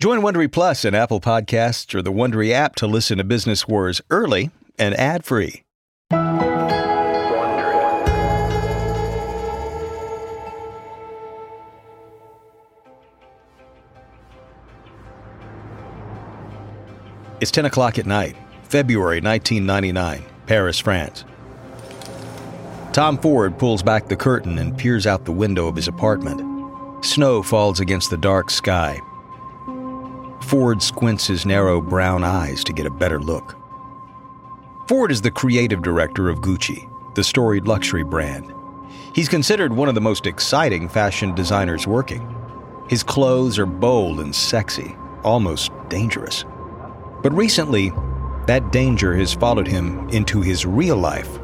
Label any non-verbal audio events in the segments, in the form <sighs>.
Join Wondery Plus and Apple Podcasts or the Wondery app to listen to Business Wars early and ad-free. It's 10 o'clock at night, February 1999, Paris, France. Tom Ford pulls back the curtain and peers out the window of his apartment. Snow falls against the dark sky. Ford squints his narrow brown eyes to get a better look. Ford is the creative director of Gucci, the storied luxury brand. He's considered one of the most exciting fashion designers working. His clothes are bold and sexy, almost dangerous. But recently, that danger has followed him into his real life.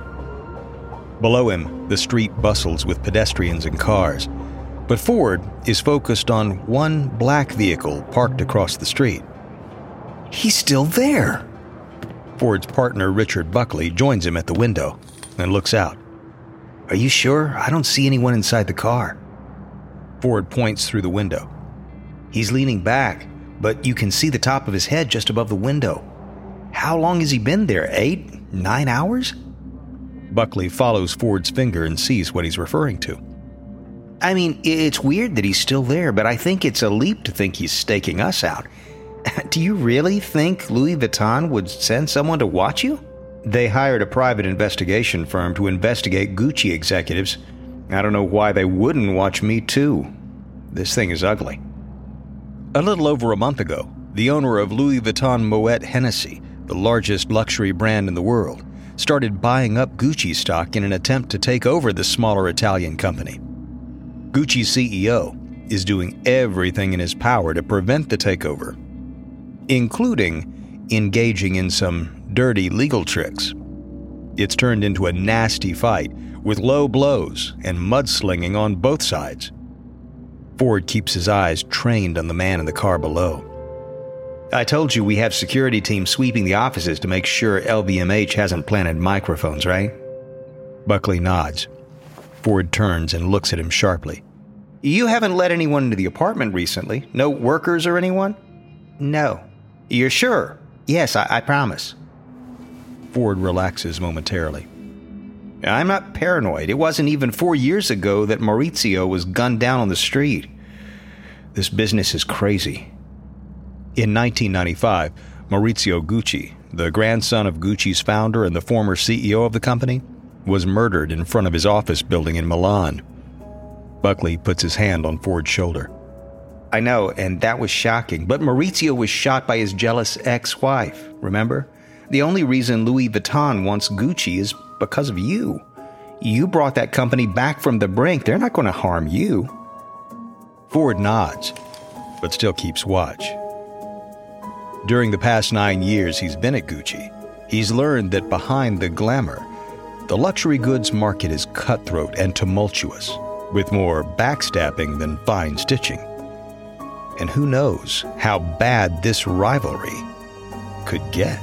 Below him, the street bustles with pedestrians and cars. But Ford is focused on one black vehicle parked across the street. He's still there. Ford's partner, Richard Buckley, joins him at the window and looks out. Are you sure? I don't see anyone inside the car. Ford points through the window. He's leaning back, but you can see the top of his head just above the window. How long has he been there? Eight? Nine hours? Buckley follows Ford's finger and sees what he's referring to. I mean, it's weird that he's still there, but I think it's a leap to think he's staking us out. <laughs> Do you really think Louis Vuitton would send someone to watch you? They hired a private investigation firm to investigate Gucci executives. I don't know why they wouldn't watch me too. This thing is ugly. A little over a month ago, the owner of Louis Vuitton Moet Hennessy, the largest luxury brand in the world, started buying up Gucci stock in an attempt to take over the smaller Italian company. Gucci's CEO is doing everything in his power to prevent the takeover, including engaging in some dirty legal tricks. It's turned into a nasty fight with low blows and mudslinging on both sides. Ford keeps his eyes trained on the man in the car below. I told you we have security teams sweeping the offices to make sure LVMH hasn't planted microphones, right? Buckley nods. Ford turns and looks at him sharply. You haven't let anyone into the apartment recently? No workers or anyone? No. You're sure? Yes, I, I promise. Ford relaxes momentarily. I'm not paranoid. It wasn't even four years ago that Maurizio was gunned down on the street. This business is crazy. In 1995, Maurizio Gucci, the grandson of Gucci's founder and the former CEO of the company, was murdered in front of his office building in Milan. Buckley puts his hand on Ford's shoulder. I know, and that was shocking, but Maurizio was shot by his jealous ex wife, remember? The only reason Louis Vuitton wants Gucci is because of you. You brought that company back from the brink. They're not going to harm you. Ford nods, but still keeps watch. During the past nine years he's been at Gucci, he's learned that behind the glamour, the luxury goods market is cutthroat and tumultuous, with more backstabbing than fine stitching. And who knows how bad this rivalry could get.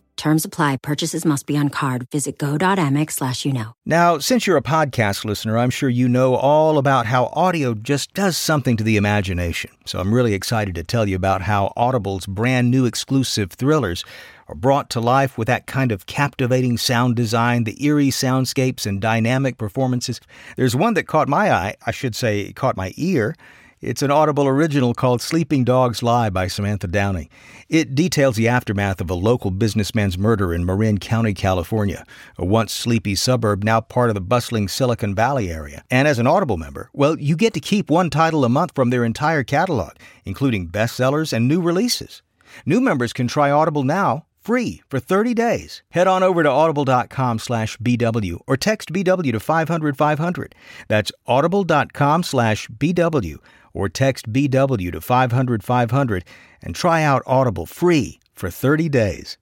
Terms apply. Purchases must be on card. Visit go.amex slash you know. Now, since you're a podcast listener, I'm sure you know all about how audio just does something to the imagination. So I'm really excited to tell you about how Audible's brand new exclusive thrillers are brought to life with that kind of captivating sound design, the eerie soundscapes, and dynamic performances. There's one that caught my eye, I should say, caught my ear. It's an Audible original called Sleeping Dogs Lie by Samantha Downing. It details the aftermath of a local businessman's murder in Marin County, California, a once sleepy suburb now part of the bustling Silicon Valley area. And as an Audible member, well, you get to keep one title a month from their entire catalog, including bestsellers and new releases. New members can try Audible now free for 30 days. Head on over to audible.com slash BW or text BW to 500 500. That's audible.com slash BW or text BW to 500 500 and try out Audible free for 30 days.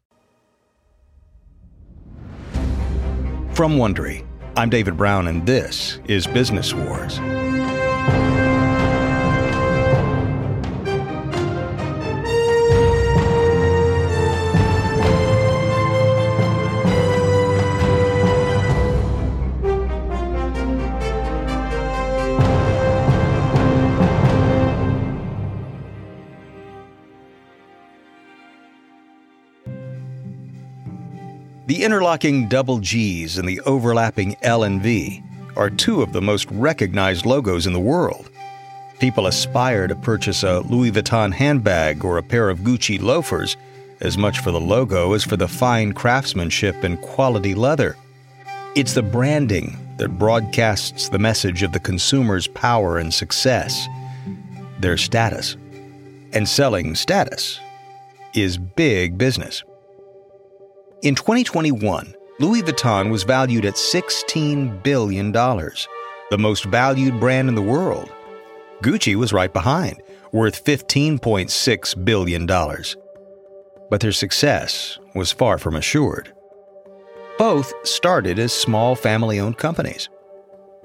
From Wondery, I'm David Brown, and this is Business Wars. The interlocking double G's and the overlapping L and V are two of the most recognized logos in the world. People aspire to purchase a Louis Vuitton handbag or a pair of Gucci loafers as much for the logo as for the fine craftsmanship and quality leather. It's the branding that broadcasts the message of the consumer's power and success, their status. And selling status is big business. In 2021, Louis Vuitton was valued at $16 billion, the most valued brand in the world. Gucci was right behind, worth $15.6 billion. But their success was far from assured. Both started as small family owned companies.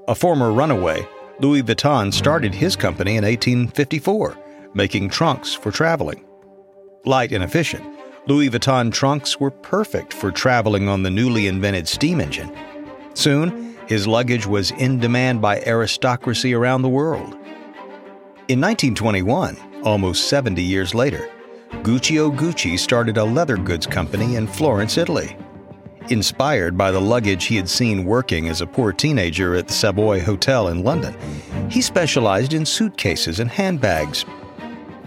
A former runaway, Louis Vuitton started his company in 1854, making trunks for traveling. Light and efficient, Louis Vuitton trunks were perfect for traveling on the newly invented steam engine. Soon, his luggage was in demand by aristocracy around the world. In 1921, almost 70 years later, Guccio Gucci started a leather goods company in Florence, Italy. Inspired by the luggage he had seen working as a poor teenager at the Savoy Hotel in London, he specialized in suitcases and handbags.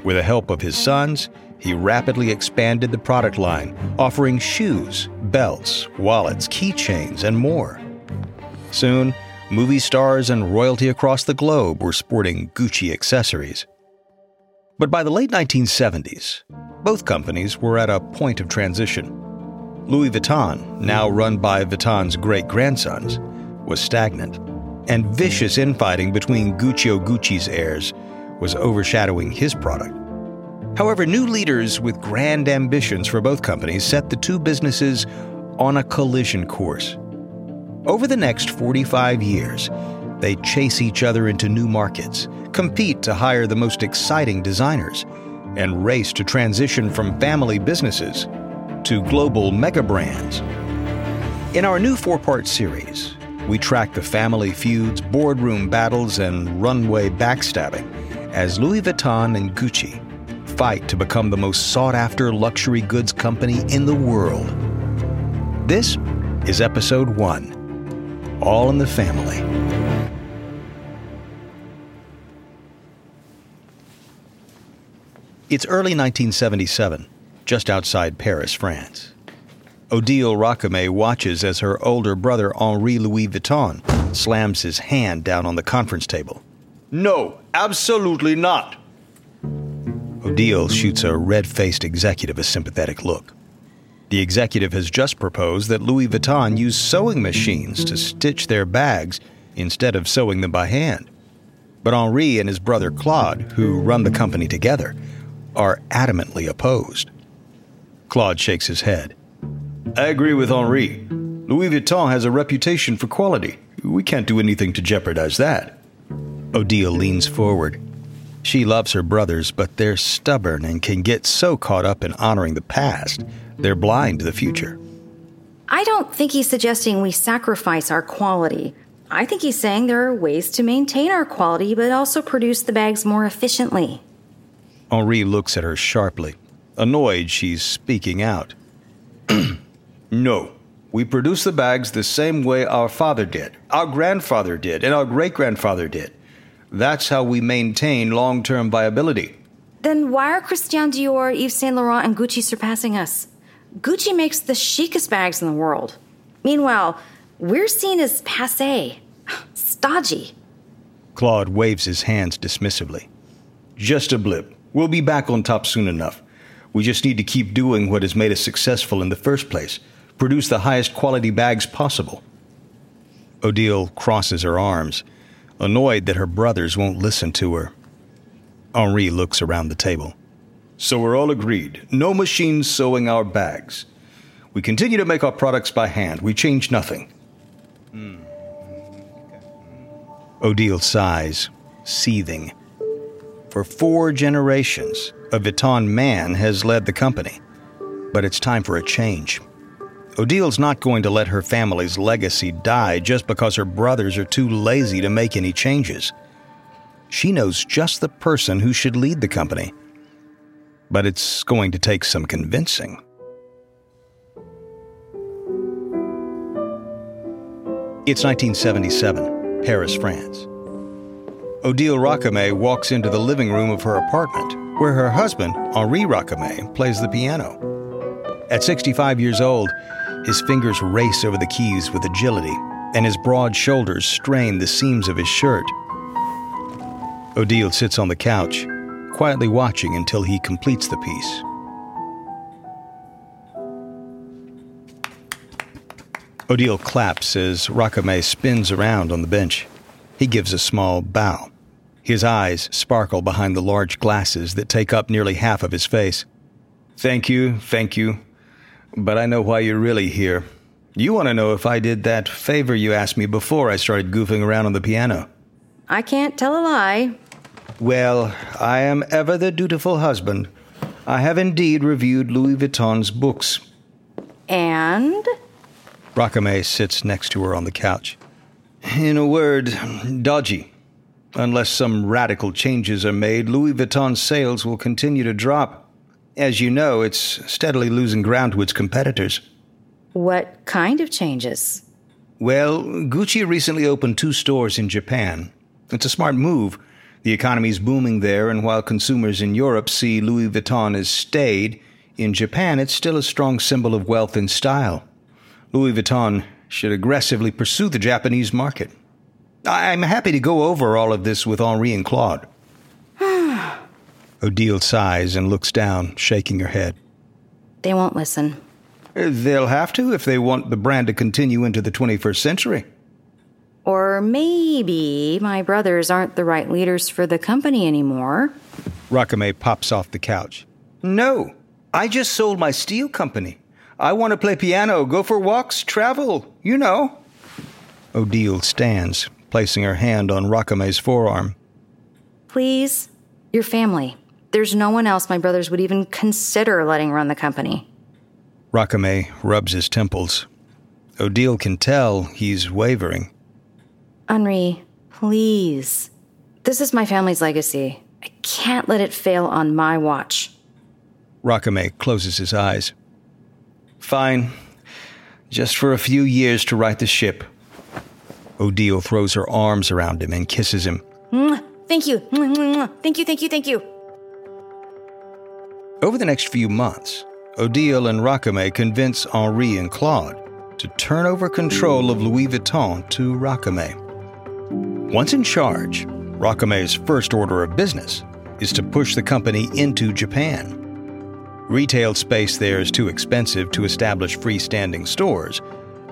With the help of his sons, he rapidly expanded the product line, offering shoes, belts, wallets, keychains, and more. Soon, movie stars and royalty across the globe were sporting Gucci accessories. But by the late 1970s, both companies were at a point of transition. Louis Vuitton, now run by Vuitton's great grandsons, was stagnant, and vicious infighting between Guccio Gucci's heirs was overshadowing his product. However, new leaders with grand ambitions for both companies set the two businesses on a collision course. Over the next 45 years, they chase each other into new markets, compete to hire the most exciting designers, and race to transition from family businesses to global mega brands. In our new four part series, we track the family feuds, boardroom battles, and runway backstabbing as Louis Vuitton and Gucci fight to become the most sought after luxury goods company in the world. This is episode one All in the Family. It's early 1977, just outside Paris, France. Odile Racamier watches as her older brother Henri Louis Vuitton slams his hand down on the conference table. No, absolutely not. Odile shoots a red faced executive a sympathetic look. The executive has just proposed that Louis Vuitton use sewing machines to stitch their bags instead of sewing them by hand. But Henri and his brother Claude, who run the company together, are adamantly opposed. Claude shakes his head. I agree with Henri. Louis Vuitton has a reputation for quality. We can't do anything to jeopardize that. Odile leans forward. She loves her brothers, but they're stubborn and can get so caught up in honoring the past, they're blind to the future. I don't think he's suggesting we sacrifice our quality. I think he's saying there are ways to maintain our quality but also produce the bags more efficiently. Henri looks at her sharply. Annoyed, she's speaking out. <clears throat> no. We produce the bags the same way our father did, our grandfather did, and our great grandfather did. That's how we maintain long term viability. Then why are Christian Dior, Yves Saint Laurent, and Gucci surpassing us? Gucci makes the chicest bags in the world. Meanwhile, we're seen as passe, <sighs> stodgy. Claude waves his hands dismissively. Just a blip. We'll be back on top soon enough. We just need to keep doing what has made us successful in the first place produce the highest quality bags possible. Odile crosses her arms annoyed that her brothers won't listen to her. Henri looks around the table. So we're all agreed. No machines sewing our bags. We continue to make our products by hand. We change nothing. Mm. Odile sighs, seething. For four generations, a Vuitton man has led the company. But it's time for a change. Odile's not going to let her family's legacy die just because her brothers are too lazy to make any changes. She knows just the person who should lead the company. But it's going to take some convincing. It's 1977, Paris, France. Odile Racamier walks into the living room of her apartment, where her husband, Henri Racamier, plays the piano. At 65 years old, his fingers race over the keys with agility, and his broad shoulders strain the seams of his shirt. Odile sits on the couch, quietly watching until he completes the piece. Odile claps as Racamier spins around on the bench. He gives a small bow. His eyes sparkle behind the large glasses that take up nearly half of his face. Thank you, thank you. But I know why you're really here. You want to know if I did that favor you asked me before I started goofing around on the piano. I can't tell a lie. Well, I am ever the dutiful husband. I have indeed reviewed Louis Vuitton's books. And? Racamier sits next to her on the couch. In a word, dodgy. Unless some radical changes are made, Louis Vuitton's sales will continue to drop. As you know, it's steadily losing ground to its competitors. What kind of changes? Well, Gucci recently opened two stores in Japan. It's a smart move. The economy's booming there, and while consumers in Europe see Louis Vuitton as staid, in Japan it's still a strong symbol of wealth and style. Louis Vuitton should aggressively pursue the Japanese market. I'm happy to go over all of this with Henri and Claude. Odile sighs and looks down, shaking her head. They won't listen. Uh, they'll have to if they want the brand to continue into the 21st century. Or maybe my brothers aren't the right leaders for the company anymore. Racamier pops off the couch. No, I just sold my steel company. I want to play piano, go for walks, travel, you know. Odile stands, placing her hand on Racamier's forearm. Please, your family. There's no one else my brothers would even consider letting run the company. Racamier rubs his temples. Odile can tell he's wavering. Henri, please. This is my family's legacy. I can't let it fail on my watch. Racamier closes his eyes. Fine. Just for a few years to right the ship. Odile throws her arms around him and kisses him. Thank you. Thank you, thank you, thank you. Over the next few months, Odile and Racamier convince Henri and Claude to turn over control of Louis Vuitton to Racamier. Once in charge, Racamier's first order of business is to push the company into Japan. Retail space there is too expensive to establish freestanding stores,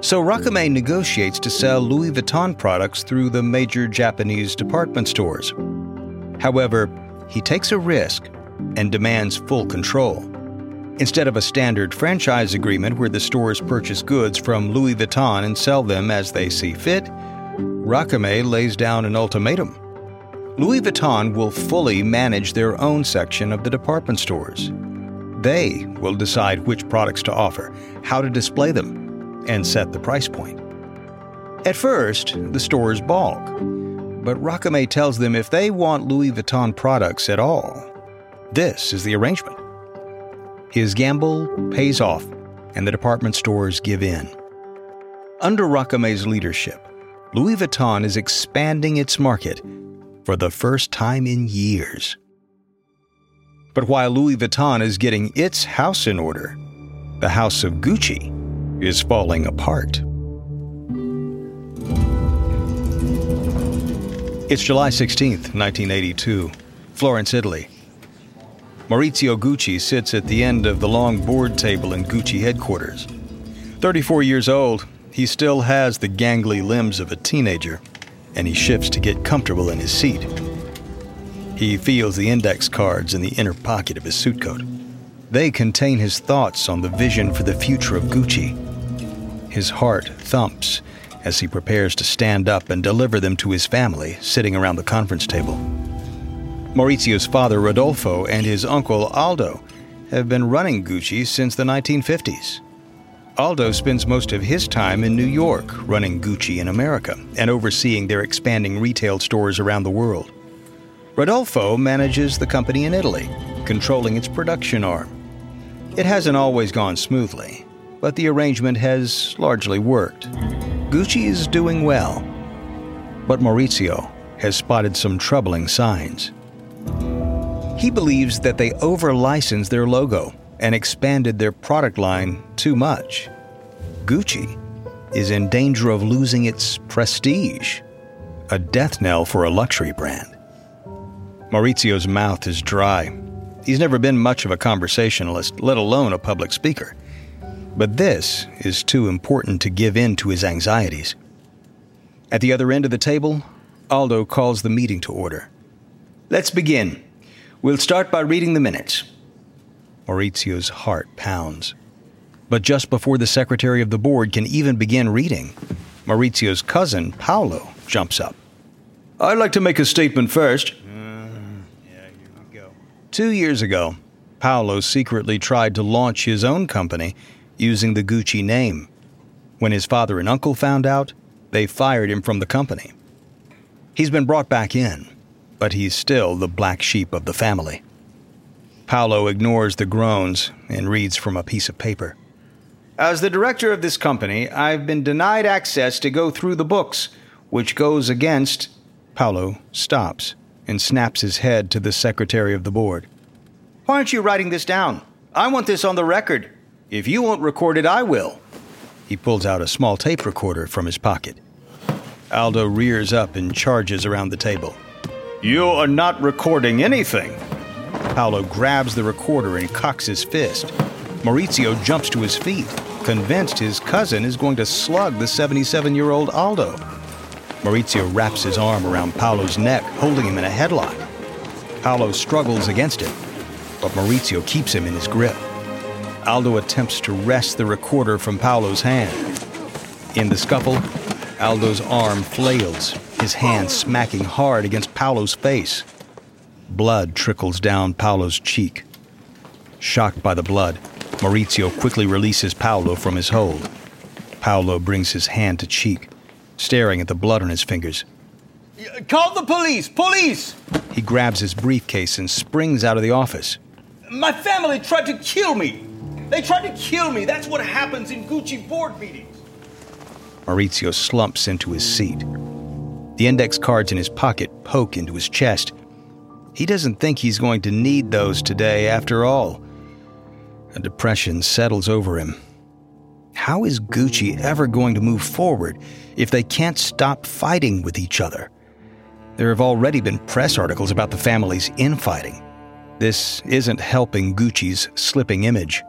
so Racamier negotiates to sell Louis Vuitton products through the major Japanese department stores. However, he takes a risk and demands full control. Instead of a standard franchise agreement where the stores purchase goods from Louis Vuitton and sell them as they see fit, Racamier lays down an ultimatum. Louis Vuitton will fully manage their own section of the department stores. They will decide which products to offer, how to display them, and set the price point. At first, the stores balk, but Racamier tells them if they want Louis Vuitton products at all, this is the arrangement. His gamble pays off, and the department stores give in. Under Racamier's leadership, Louis Vuitton is expanding its market for the first time in years. But while Louis Vuitton is getting its house in order, the house of Gucci is falling apart. It's July 16th, 1982, Florence, Italy. Maurizio Gucci sits at the end of the long board table in Gucci headquarters. 34 years old, he still has the gangly limbs of a teenager, and he shifts to get comfortable in his seat. He feels the index cards in the inner pocket of his suit coat. They contain his thoughts on the vision for the future of Gucci. His heart thumps as he prepares to stand up and deliver them to his family sitting around the conference table. Maurizio's father, Rodolfo, and his uncle, Aldo, have been running Gucci since the 1950s. Aldo spends most of his time in New York running Gucci in America and overseeing their expanding retail stores around the world. Rodolfo manages the company in Italy, controlling its production arm. It hasn't always gone smoothly, but the arrangement has largely worked. Gucci is doing well, but Maurizio has spotted some troubling signs. He believes that they over licensed their logo and expanded their product line too much. Gucci is in danger of losing its prestige, a death knell for a luxury brand. Maurizio's mouth is dry. He's never been much of a conversationalist, let alone a public speaker. But this is too important to give in to his anxieties. At the other end of the table, Aldo calls the meeting to order. Let's begin. We'll start by reading the minutes. Maurizio's heart pounds. But just before the secretary of the board can even begin reading, Maurizio's cousin, Paolo, jumps up. I'd like to make a statement first. Uh, yeah, go. Two years ago, Paolo secretly tried to launch his own company using the Gucci name. When his father and uncle found out, they fired him from the company. He's been brought back in, but he's still the black sheep of the family. Paolo ignores the groans and reads from a piece of paper. As the director of this company, I've been denied access to go through the books, which goes against. Paolo stops and snaps his head to the secretary of the board. Why aren't you writing this down? I want this on the record. If you won't record it, I will. He pulls out a small tape recorder from his pocket. Aldo rears up and charges around the table. You are not recording anything. Paolo grabs the recorder and cocks his fist. Maurizio jumps to his feet, convinced his cousin is going to slug the 77 year old Aldo. Maurizio wraps his arm around Paolo's neck, holding him in a headlock. Paolo struggles against him, but Maurizio keeps him in his grip. Aldo attempts to wrest the recorder from Paolo's hand. In the scuffle, Aldo's arm flails, his hand smacking hard against Paolo's face. Blood trickles down Paolo's cheek. Shocked by the blood, Maurizio quickly releases Paolo from his hold. Paolo brings his hand to cheek, staring at the blood on his fingers. Call the police! Police! He grabs his briefcase and springs out of the office. My family tried to kill me! They tried to kill me! That's what happens in Gucci board meetings! Maurizio slumps into his seat. The index cards in his pocket poke into his chest. He doesn't think he's going to need those today after all. A depression settles over him. How is Gucci ever going to move forward if they can't stop fighting with each other? There have already been press articles about the family's infighting. This isn't helping Gucci's slipping image.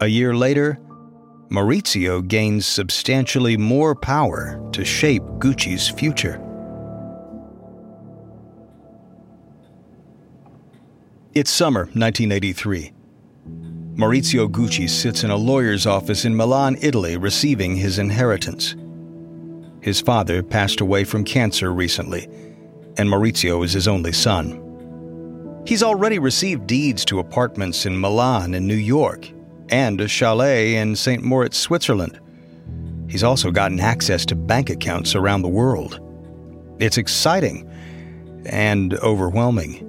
A year later, Maurizio gains substantially more power to shape Gucci's future. It's summer 1983. Maurizio Gucci sits in a lawyer's office in Milan, Italy, receiving his inheritance. His father passed away from cancer recently, and Maurizio is his only son. He's already received deeds to apartments in Milan and New York, and a chalet in St. Moritz, Switzerland. He's also gotten access to bank accounts around the world. It's exciting and overwhelming.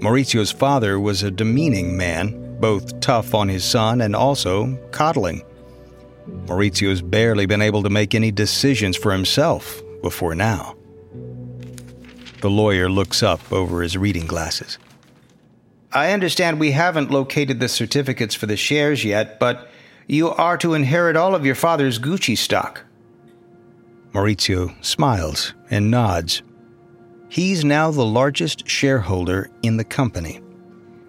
Maurizio's father was a demeaning man, both tough on his son and also coddling. Maurizio's barely been able to make any decisions for himself before now. The lawyer looks up over his reading glasses. I understand we haven't located the certificates for the shares yet, but you are to inherit all of your father's Gucci stock. Maurizio smiles and nods. He's now the largest shareholder in the company.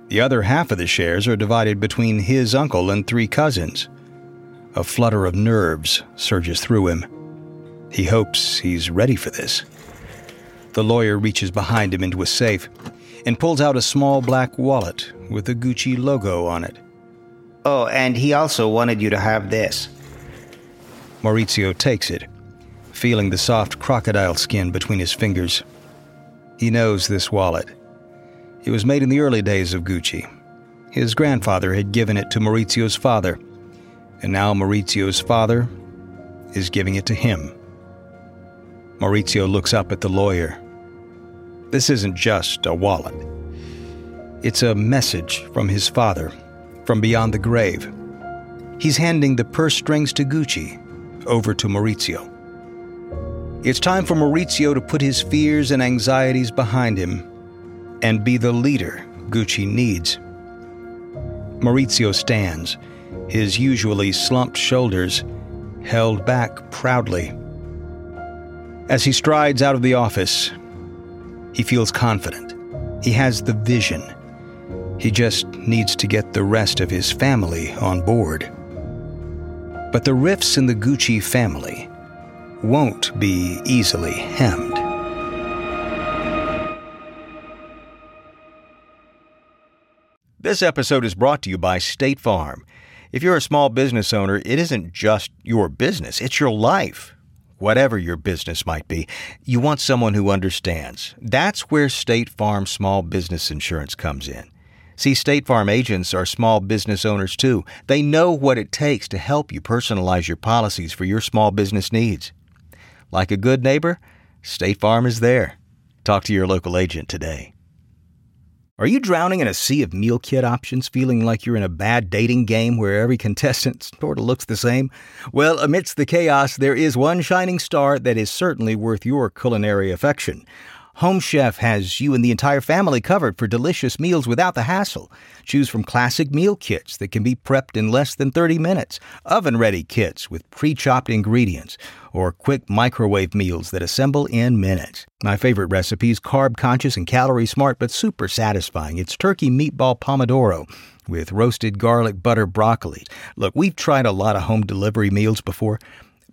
The other half of the shares are divided between his uncle and three cousins. A flutter of nerves surges through him. He hopes he's ready for this. The lawyer reaches behind him into a safe and pulls out a small black wallet with a Gucci logo on it. Oh, and he also wanted you to have this. Maurizio takes it, feeling the soft crocodile skin between his fingers. He knows this wallet. It was made in the early days of Gucci. His grandfather had given it to Maurizio's father, and now Maurizio's father is giving it to him. Maurizio looks up at the lawyer. This isn't just a wallet. It's a message from his father, from beyond the grave. He's handing the purse strings to Gucci over to Maurizio. It's time for Maurizio to put his fears and anxieties behind him and be the leader Gucci needs. Maurizio stands, his usually slumped shoulders held back proudly. As he strides out of the office, he feels confident. He has the vision. He just needs to get the rest of his family on board. But the rifts in the Gucci family won't be easily hemmed. This episode is brought to you by State Farm. If you're a small business owner, it isn't just your business, it's your life. Whatever your business might be, you want someone who understands. That's where State Farm Small Business Insurance comes in. See, State Farm agents are small business owners too. They know what it takes to help you personalize your policies for your small business needs. Like a good neighbor, State Farm is there. Talk to your local agent today. Are you drowning in a sea of meal kit options, feeling like you're in a bad dating game where every contestant <laughs> sort of looks the same? Well, amidst the chaos, there is one shining star that is certainly worth your culinary affection. Home Chef has you and the entire family covered for delicious meals without the hassle. Choose from classic meal kits that can be prepped in less than 30 minutes, oven ready kits with pre chopped ingredients, or quick microwave meals that assemble in minutes. My favorite recipe is carb conscious and calorie smart, but super satisfying. It's turkey meatball pomodoro with roasted garlic butter broccoli. Look, we've tried a lot of home delivery meals before.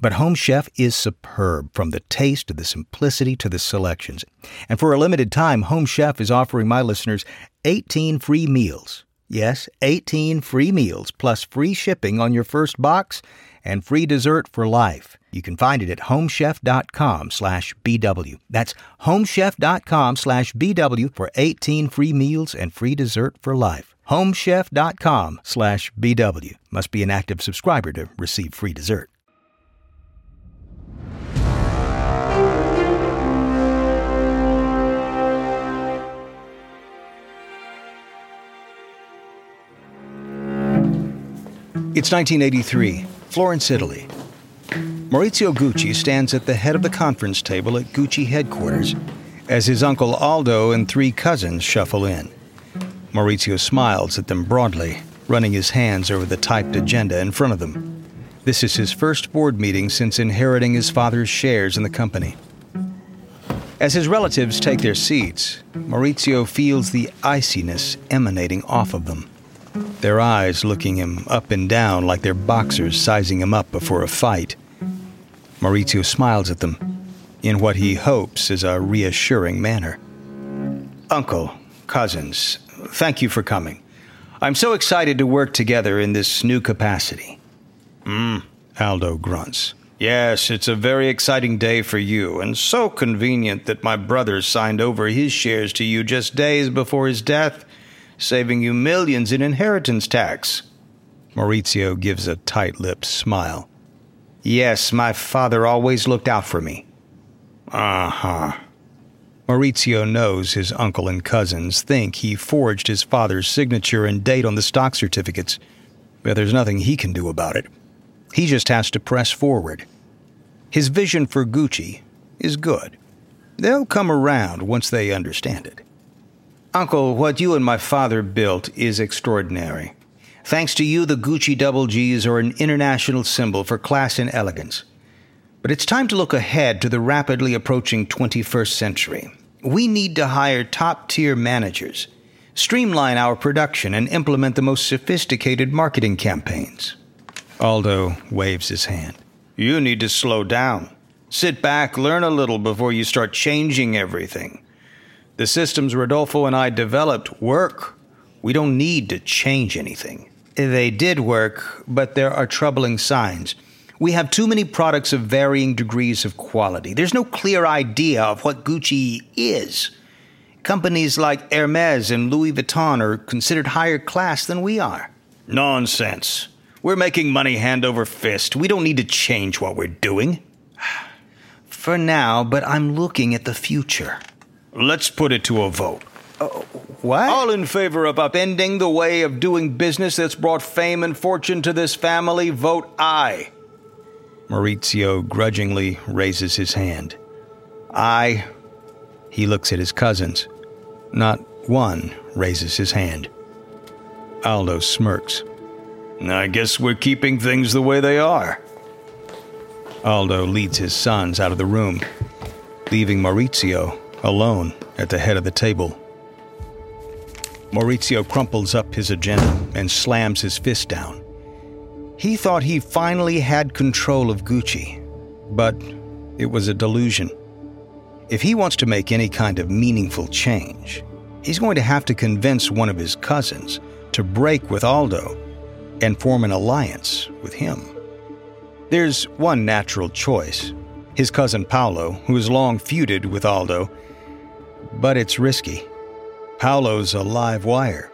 But Home Chef is superb from the taste to the simplicity to the selections. And for a limited time, Home Chef is offering my listeners 18 free meals. Yes, 18 free meals plus free shipping on your first box and free dessert for life. You can find it at homechef.com slash BW. That's homechef.com slash BW for 18 free meals and free dessert for life. homechef.com slash BW. Must be an active subscriber to receive free dessert. It's 1983, Florence, Italy. Maurizio Gucci stands at the head of the conference table at Gucci headquarters as his uncle Aldo and three cousins shuffle in. Maurizio smiles at them broadly, running his hands over the typed agenda in front of them. This is his first board meeting since inheriting his father's shares in the company. As his relatives take their seats, Maurizio feels the iciness emanating off of them their eyes looking him up and down like they're boxers sizing him up before a fight. Maurizio smiles at them in what he hopes is a reassuring manner. Uncle, cousins, thank you for coming. I'm so excited to work together in this new capacity. Hmm, Aldo grunts. Yes, it's a very exciting day for you, and so convenient that my brother signed over his shares to you just days before his death saving you millions in inheritance tax. Maurizio gives a tight lipped smile. Yes, my father always looked out for me. Uh huh. Maurizio knows his uncle and cousins think he forged his father's signature and date on the stock certificates, but there's nothing he can do about it. He just has to press forward. His vision for Gucci is good. They'll come around once they understand it. Uncle, what you and my father built is extraordinary. Thanks to you, the Gucci double G's are an international symbol for class and elegance. But it's time to look ahead to the rapidly approaching 21st century. We need to hire top tier managers, streamline our production, and implement the most sophisticated marketing campaigns. Aldo waves his hand. You need to slow down. Sit back, learn a little before you start changing everything. The systems Rodolfo and I developed work. We don't need to change anything. They did work, but there are troubling signs. We have too many products of varying degrees of quality. There's no clear idea of what Gucci is. Companies like Hermes and Louis Vuitton are considered higher class than we are. Nonsense. We're making money hand over fist. We don't need to change what we're doing. <sighs> For now, but I'm looking at the future. Let's put it to a vote. Uh, what? All in favor of upending the way of doing business that's brought fame and fortune to this family, vote aye. Maurizio grudgingly raises his hand. Aye. He looks at his cousins. Not one raises his hand. Aldo smirks. I guess we're keeping things the way they are. Aldo leads his sons out of the room, leaving Maurizio alone at the head of the table. Maurizio crumples up his agenda and slams his fist down. He thought he finally had control of Gucci, but it was a delusion. If he wants to make any kind of meaningful change, he's going to have to convince one of his cousins to break with Aldo and form an alliance with him. There's one natural choice his cousin Paolo, who has long feuded with Aldo, but it's risky. Paolo's a live wire.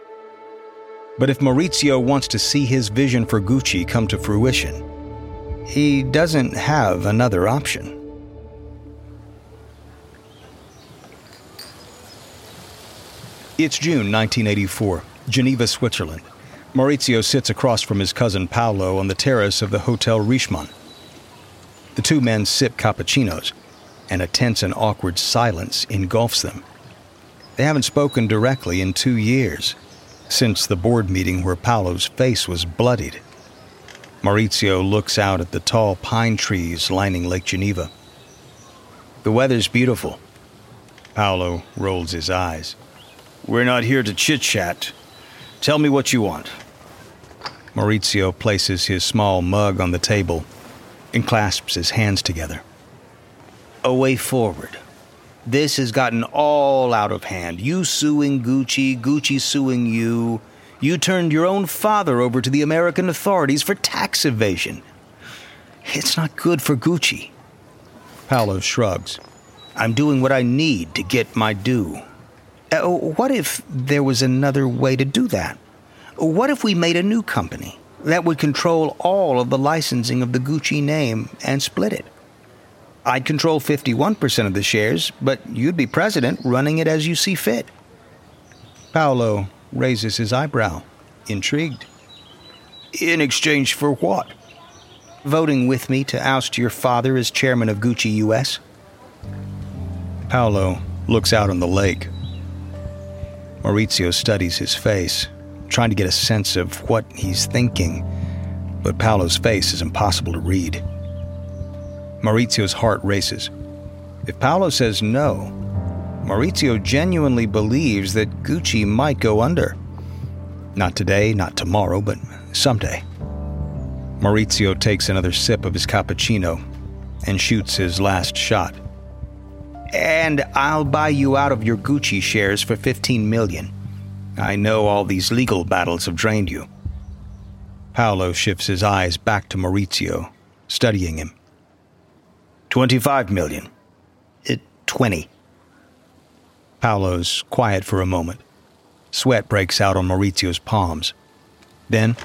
But if Maurizio wants to see his vision for Gucci come to fruition, he doesn't have another option. It's June 1984, Geneva, Switzerland. Maurizio sits across from his cousin Paolo on the terrace of the Hotel Richemond. The two men sip cappuccinos, and a tense and awkward silence engulfs them. They haven't spoken directly in two years, since the board meeting where Paolo's face was bloodied. Maurizio looks out at the tall pine trees lining Lake Geneva. The weather's beautiful. Paolo rolls his eyes. We're not here to chit chat. Tell me what you want. Maurizio places his small mug on the table and clasps his hands together. A way forward. This has gotten all out of hand. You suing Gucci, Gucci suing you. You turned your own father over to the American authorities for tax evasion. It's not good for Gucci. Paolo shrugs. I'm doing what I need to get my due. Uh, what if there was another way to do that? What if we made a new company that would control all of the licensing of the Gucci name and split it? I'd control 51% of the shares, but you'd be president running it as you see fit. Paolo raises his eyebrow, intrigued. In exchange for what? Voting with me to oust your father as chairman of Gucci US? Paolo looks out on the lake. Maurizio studies his face, trying to get a sense of what he's thinking, but Paolo's face is impossible to read. Maurizio's heart races. If Paolo says no, Maurizio genuinely believes that Gucci might go under. Not today, not tomorrow, but someday. Maurizio takes another sip of his cappuccino and shoots his last shot. And I'll buy you out of your Gucci shares for 15 million. I know all these legal battles have drained you. Paolo shifts his eyes back to Maurizio, studying him. 25 million. It, 20. Paolo's quiet for a moment. Sweat breaks out on Maurizio's palms. Then,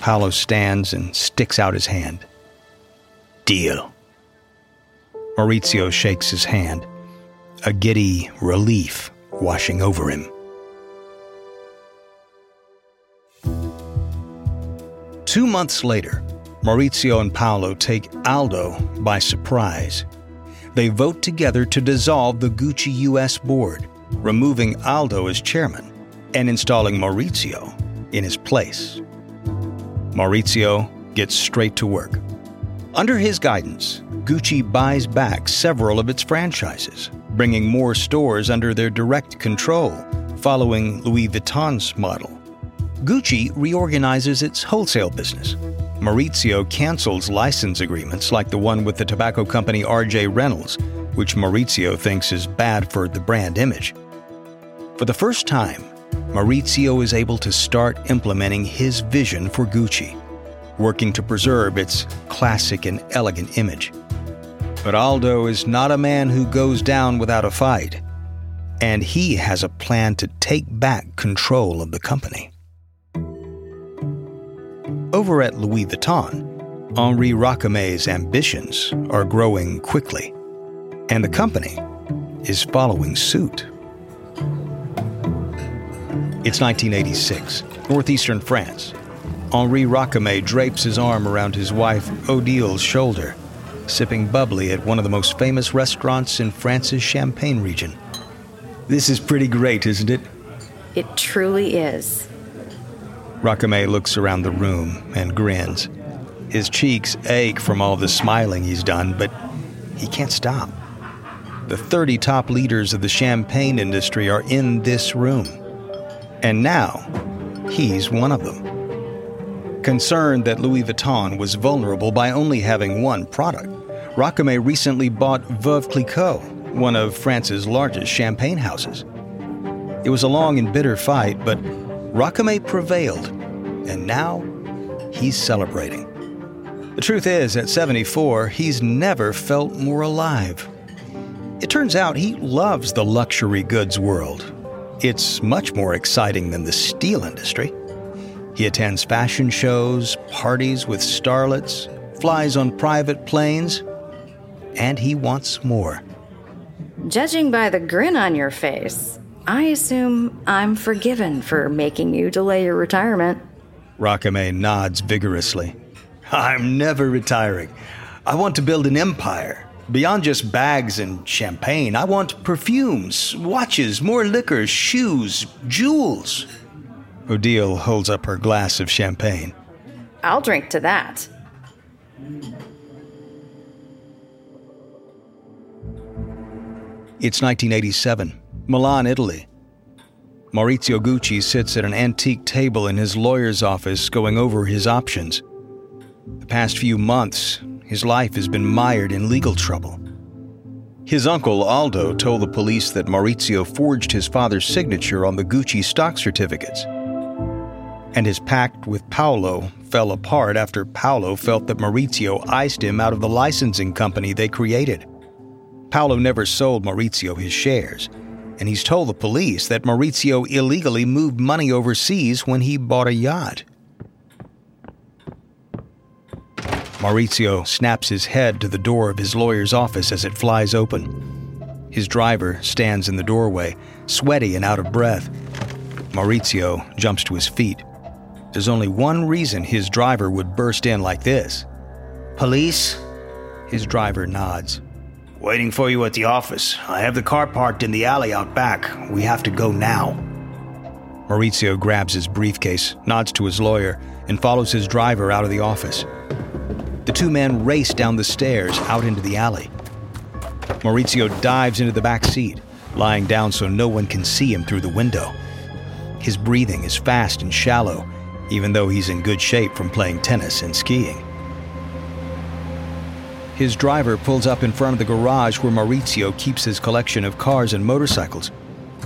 Paolo stands and sticks out his hand. Deal. Maurizio shakes his hand, a giddy relief washing over him. Two months later, Maurizio and Paolo take Aldo by surprise. They vote together to dissolve the Gucci US board, removing Aldo as chairman and installing Maurizio in his place. Maurizio gets straight to work. Under his guidance, Gucci buys back several of its franchises, bringing more stores under their direct control, following Louis Vuitton's model. Gucci reorganizes its wholesale business. Maurizio cancels license agreements like the one with the tobacco company RJ Reynolds, which Maurizio thinks is bad for the brand image. For the first time, Maurizio is able to start implementing his vision for Gucci, working to preserve its classic and elegant image. But Aldo is not a man who goes down without a fight, and he has a plan to take back control of the company. Over at Louis Vuitton, Henri Racamier's ambitions are growing quickly, and the company is following suit. It's 1986, northeastern France. Henri Racamier drapes his arm around his wife Odile's shoulder, sipping bubbly at one of the most famous restaurants in France's Champagne region. This is pretty great, isn't it? It truly is. Racamier looks around the room and grins. His cheeks ache from all the smiling he's done, but he can't stop. The 30 top leaders of the champagne industry are in this room. And now, he's one of them. Concerned that Louis Vuitton was vulnerable by only having one product, Racamier recently bought Veuve Clicquot, one of France's largest champagne houses. It was a long and bitter fight, but Racamier prevailed, and now he's celebrating. The truth is, at 74, he's never felt more alive. It turns out he loves the luxury goods world it's much more exciting than the steel industry. He attends fashion shows, parties with starlets, flies on private planes, and he wants more. Judging by the grin on your face, I assume I'm forgiven for making you delay your retirement. Racamier nods vigorously. I'm never retiring. I want to build an empire. Beyond just bags and champagne, I want perfumes, watches, more liquor, shoes, jewels. Odile holds up her glass of champagne. I'll drink to that. It's 1987, Milan, Italy. Maurizio Gucci sits at an antique table in his lawyer's office going over his options. The past few months, his life has been mired in legal trouble. His uncle Aldo told the police that Maurizio forged his father's signature on the Gucci stock certificates. And his pact with Paolo fell apart after Paolo felt that Maurizio iced him out of the licensing company they created. Paolo never sold Maurizio his shares, and he's told the police that Maurizio illegally moved money overseas when he bought a yacht. Maurizio snaps his head to the door of his lawyer's office as it flies open. His driver stands in the doorway, sweaty and out of breath. Maurizio jumps to his feet. There's only one reason his driver would burst in like this. Police? His driver nods. Waiting for you at the office. I have the car parked in the alley out back. We have to go now. Maurizio grabs his briefcase, nods to his lawyer, and follows his driver out of the office. The two men race down the stairs out into the alley. Maurizio dives into the back seat, lying down so no one can see him through the window. His breathing is fast and shallow, even though he's in good shape from playing tennis and skiing. His driver pulls up in front of the garage where Maurizio keeps his collection of cars and motorcycles.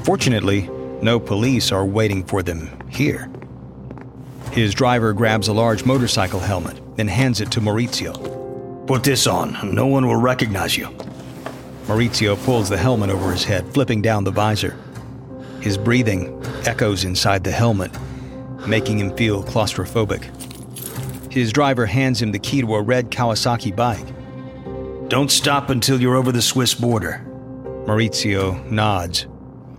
Fortunately, no police are waiting for them here. His driver grabs a large motorcycle helmet then hands it to Maurizio. Put this on. No one will recognize you. Maurizio pulls the helmet over his head, flipping down the visor. His breathing echoes inside the helmet, making him feel claustrophobic. His driver hands him the key to a red Kawasaki bike. Don't stop until you're over the Swiss border. Maurizio nods.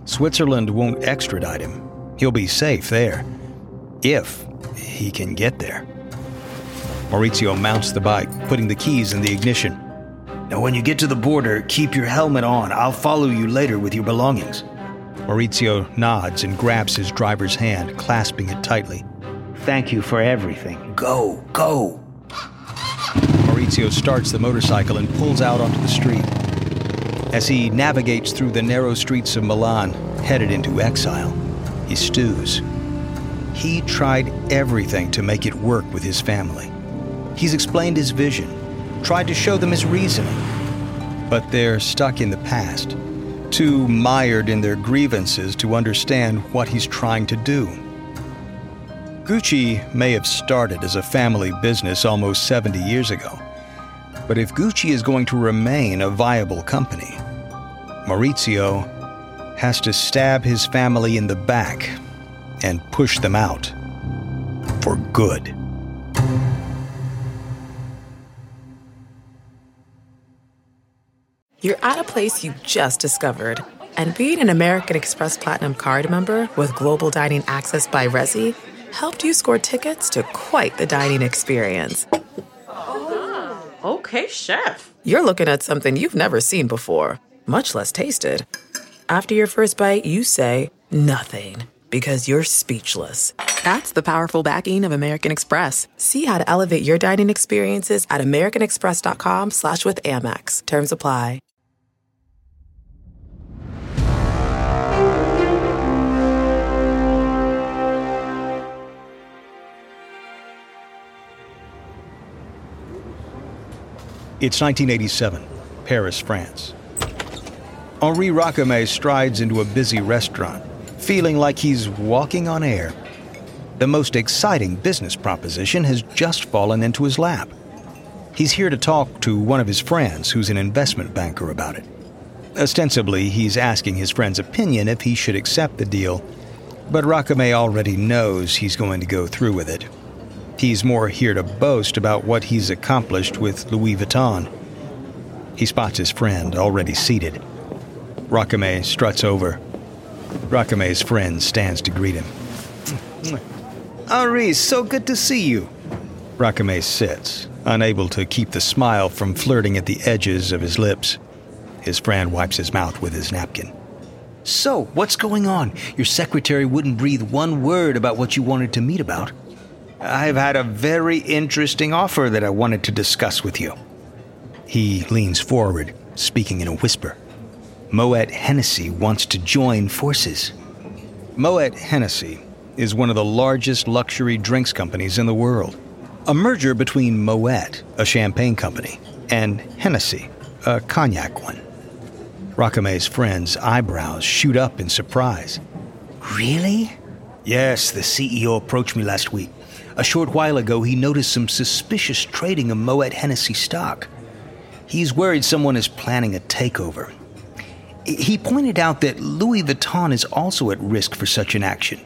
Switzerland won't extradite him. He'll be safe there. If he can get there. Maurizio mounts the bike, putting the keys in the ignition. Now, when you get to the border, keep your helmet on. I'll follow you later with your belongings. Maurizio nods and grabs his driver's hand, clasping it tightly. Thank you for everything. Go, go. Maurizio starts the motorcycle and pulls out onto the street. As he navigates through the narrow streets of Milan, headed into exile, he stews. He tried everything to make it work with his family He's explained his vision, tried to show them his reasoning, but they're stuck in the past, too mired in their grievances to understand what he's trying to do. Gucci may have started as a family business almost 70 years ago, but if Gucci is going to remain a viable company, Maurizio has to stab his family in the back and push them out for good. You're at a place you just discovered. And being an American Express Platinum card member with global dining access by Resy helped you score tickets to quite the dining experience. Okay, chef. You're looking at something you've never seen before, much less tasted. After your first bite, you say, nothing because you're speechless. That's the powerful backing of American Express. See how to elevate your dining experiences at americanexpress.com slash with Amex. Terms apply. It's 1987, Paris, France. Henri Racamier strides into a busy restaurant, feeling like he's walking on air. The most exciting business proposition has just fallen into his lap. He's here to talk to one of his friends who's an investment banker about it. Ostensibly, he's asking his friend's opinion if he should accept the deal, but Racamier already knows he's going to go through with it. He's more here to boast about what he's accomplished with Louis Vuitton. He spots his friend already seated. Racamier struts over. Racamier's friend stands to greet him. <clears throat> Henri, so good to see you. Racamier sits, unable to keep the smile from flirting at the edges of his lips. His friend wipes his mouth with his napkin. So, what's going on? Your secretary wouldn't breathe one word about what you wanted to meet about. I've had a very interesting offer that I wanted to discuss with you. He leans forward, speaking in a whisper. Moet Hennessy wants to join forces. Moet Hennessy is one of the largest luxury drinks companies in the world. A merger between Moet, a champagne company, and Hennessy, a cognac one. Racamier's friend's eyebrows shoot up in surprise. Really? Yes, the CEO approached me last week. A short while ago, he noticed some suspicious trading of Moet Hennessy stock. He's worried someone is planning a takeover. He pointed out that Louis Vuitton is also at risk for such an action.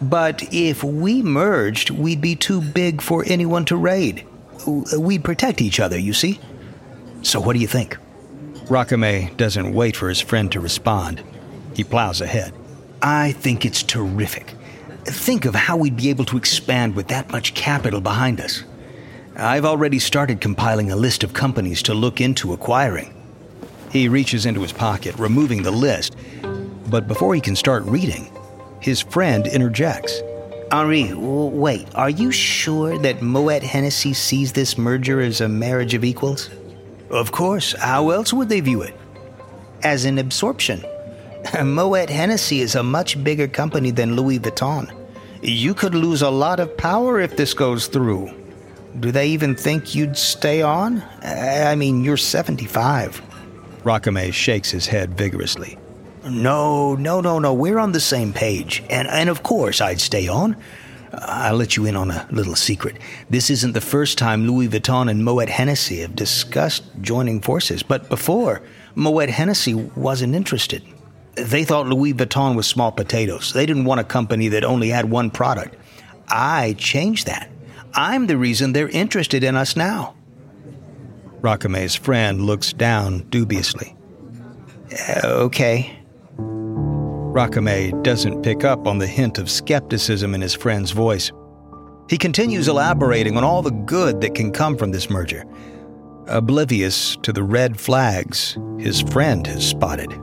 But if we merged, we'd be too big for anyone to raid. We'd protect each other, you see? So what do you think? Racamier doesn't wait for his friend to respond. He plows ahead. I think it's terrific. Think of how we'd be able to expand with that much capital behind us. I've already started compiling a list of companies to look into acquiring. He reaches into his pocket, removing the list, but before he can start reading, his friend interjects. Henri, wait, are you sure that Moet Hennessy sees this merger as a marriage of equals? Of course. How else would they view it? As an absorption. Moet Hennessy is a much bigger company than Louis Vuitton. You could lose a lot of power if this goes through. Do they even think you'd stay on? I mean, you're 75. Racamier shakes his head vigorously. No, no, no, no. We're on the same page. And, and of course, I'd stay on. I'll let you in on a little secret. This isn't the first time Louis Vuitton and Moet Hennessy have discussed joining forces, but before, Moet Hennessy wasn't interested. They thought Louis Vuitton was small potatoes. They didn't want a company that only had one product. I changed that. I'm the reason they're interested in us now. Racamier's friend looks down dubiously. Uh, okay. Racamier doesn't pick up on the hint of skepticism in his friend's voice. He continues elaborating on all the good that can come from this merger, oblivious to the red flags his friend has spotted.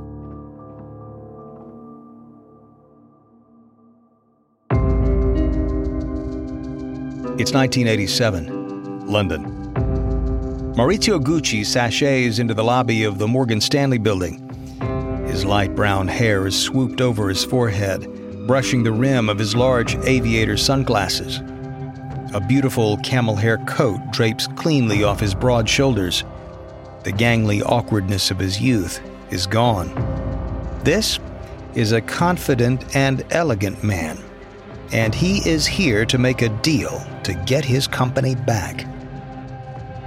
It's 1987, London. Maurizio Gucci sachets into the lobby of the Morgan Stanley building. His light brown hair is swooped over his forehead, brushing the rim of his large aviator sunglasses. A beautiful camel hair coat drapes cleanly off his broad shoulders. The gangly awkwardness of his youth is gone. This is a confident and elegant man, and he is here to make a deal to get his company back.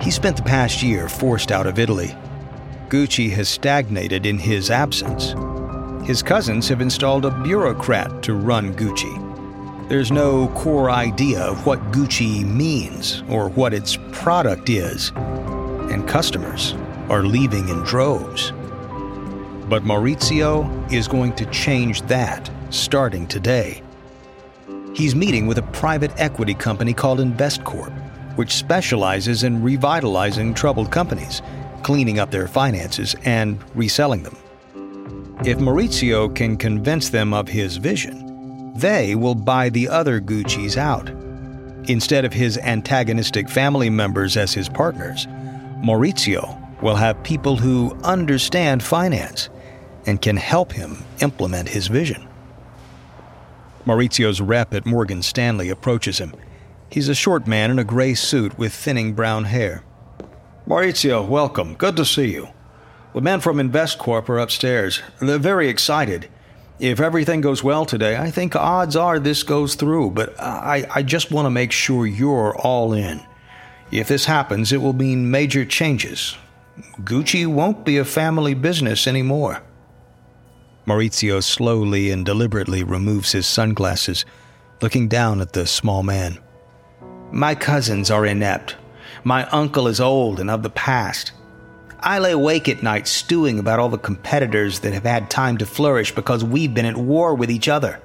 He spent the past year forced out of Italy. Gucci has stagnated in his absence. His cousins have installed a bureaucrat to run Gucci. There's no core idea of what Gucci means or what its product is, and customers are leaving in droves. But Maurizio is going to change that starting today. He's meeting with a private equity company called Investcorp, which specializes in revitalizing troubled companies, cleaning up their finances, and reselling them. If Maurizio can convince them of his vision, they will buy the other Gucci's out. Instead of his antagonistic family members as his partners, Maurizio will have people who understand finance and can help him implement his vision. Maurizio's rep at Morgan Stanley approaches him. He's a short man in a gray suit with thinning brown hair. Maurizio, welcome. Good to see you. The men from Investcorp are upstairs. They're very excited. If everything goes well today, I think odds are this goes through, but I, I just want to make sure you're all in. If this happens, it will mean major changes. Gucci won't be a family business anymore. Maurizio slowly and deliberately removes his sunglasses, looking down at the small man. My cousins are inept. My uncle is old and of the past. I lay awake at night stewing about all the competitors that have had time to flourish because we've been at war with each other.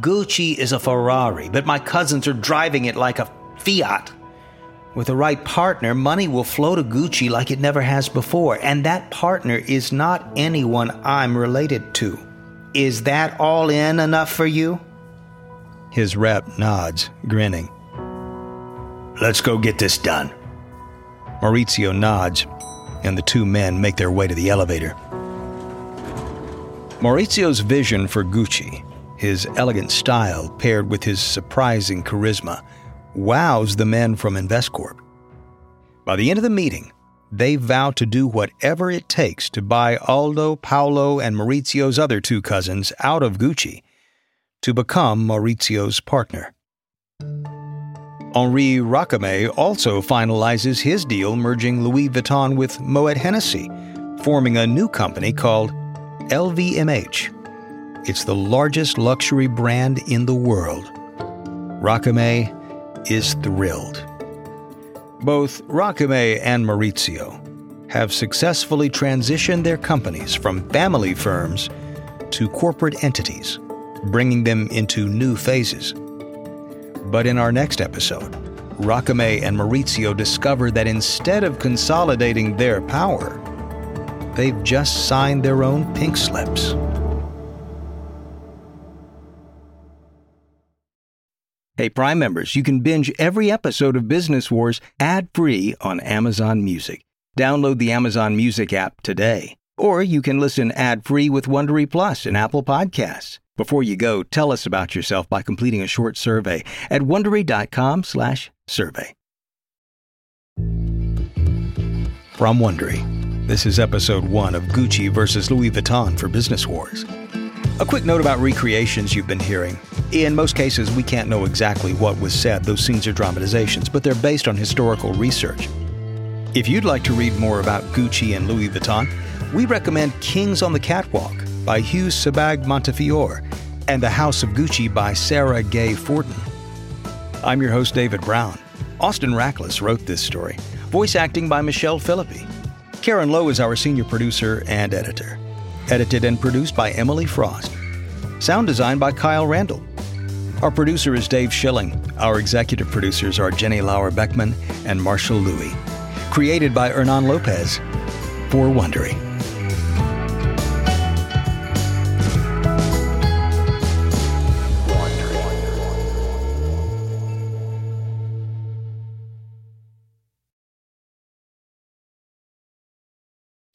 Gucci is a Ferrari, but my cousins are driving it like a Fiat. With the right partner, money will flow to Gucci like it never has before, and that partner is not anyone I'm related to. Is that all in enough for you? His rep nods, grinning. Let's go get this done. Maurizio nods, and the two men make their way to the elevator. Maurizio's vision for Gucci, his elegant style paired with his surprising charisma, wows the men from Investcorp. By the end of the meeting, they vow to do whatever it takes to buy Aldo, Paolo, and Maurizio's other two cousins out of Gucci to become Maurizio's partner. Henri Racamier also finalizes his deal merging Louis Vuitton with Moet Hennessy, forming a new company called LVMH. It's the largest luxury brand in the world. Racamier is thrilled. Both Racamier and Maurizio have successfully transitioned their companies from family firms to corporate entities, bringing them into new phases. But in our next episode, Racamier and Maurizio discover that instead of consolidating their power, they've just signed their own pink slips. Prime members, you can binge every episode of Business Wars ad free on Amazon Music. Download the Amazon Music app today. Or you can listen ad free with Wondery Plus and Apple Podcasts. Before you go, tell us about yourself by completing a short survey at wondery.com/survey. From Wondery, this is episode 1 of Gucci versus Louis Vuitton for Business Wars. A quick note about recreations you've been hearing. In most cases, we can't know exactly what was said. Those scenes are dramatizations, but they're based on historical research. If you'd like to read more about Gucci and Louis Vuitton, we recommend Kings on the Catwalk by Hugh Sebag Montefiore and The House of Gucci by Sara Gay Forden. I'm your host, David Brown. Austin Rackless wrote this story. Voice acting by Michelle Philippi. Karen Lowe is our senior producer and editor. Edited and produced by Emily Frost. Sound design by Kyle Randall. Our producer is Dave Schilling. Our executive producers are Jenny Lauer Beckman and Marshall Louis. Created by Hernan Lopez for Wondery.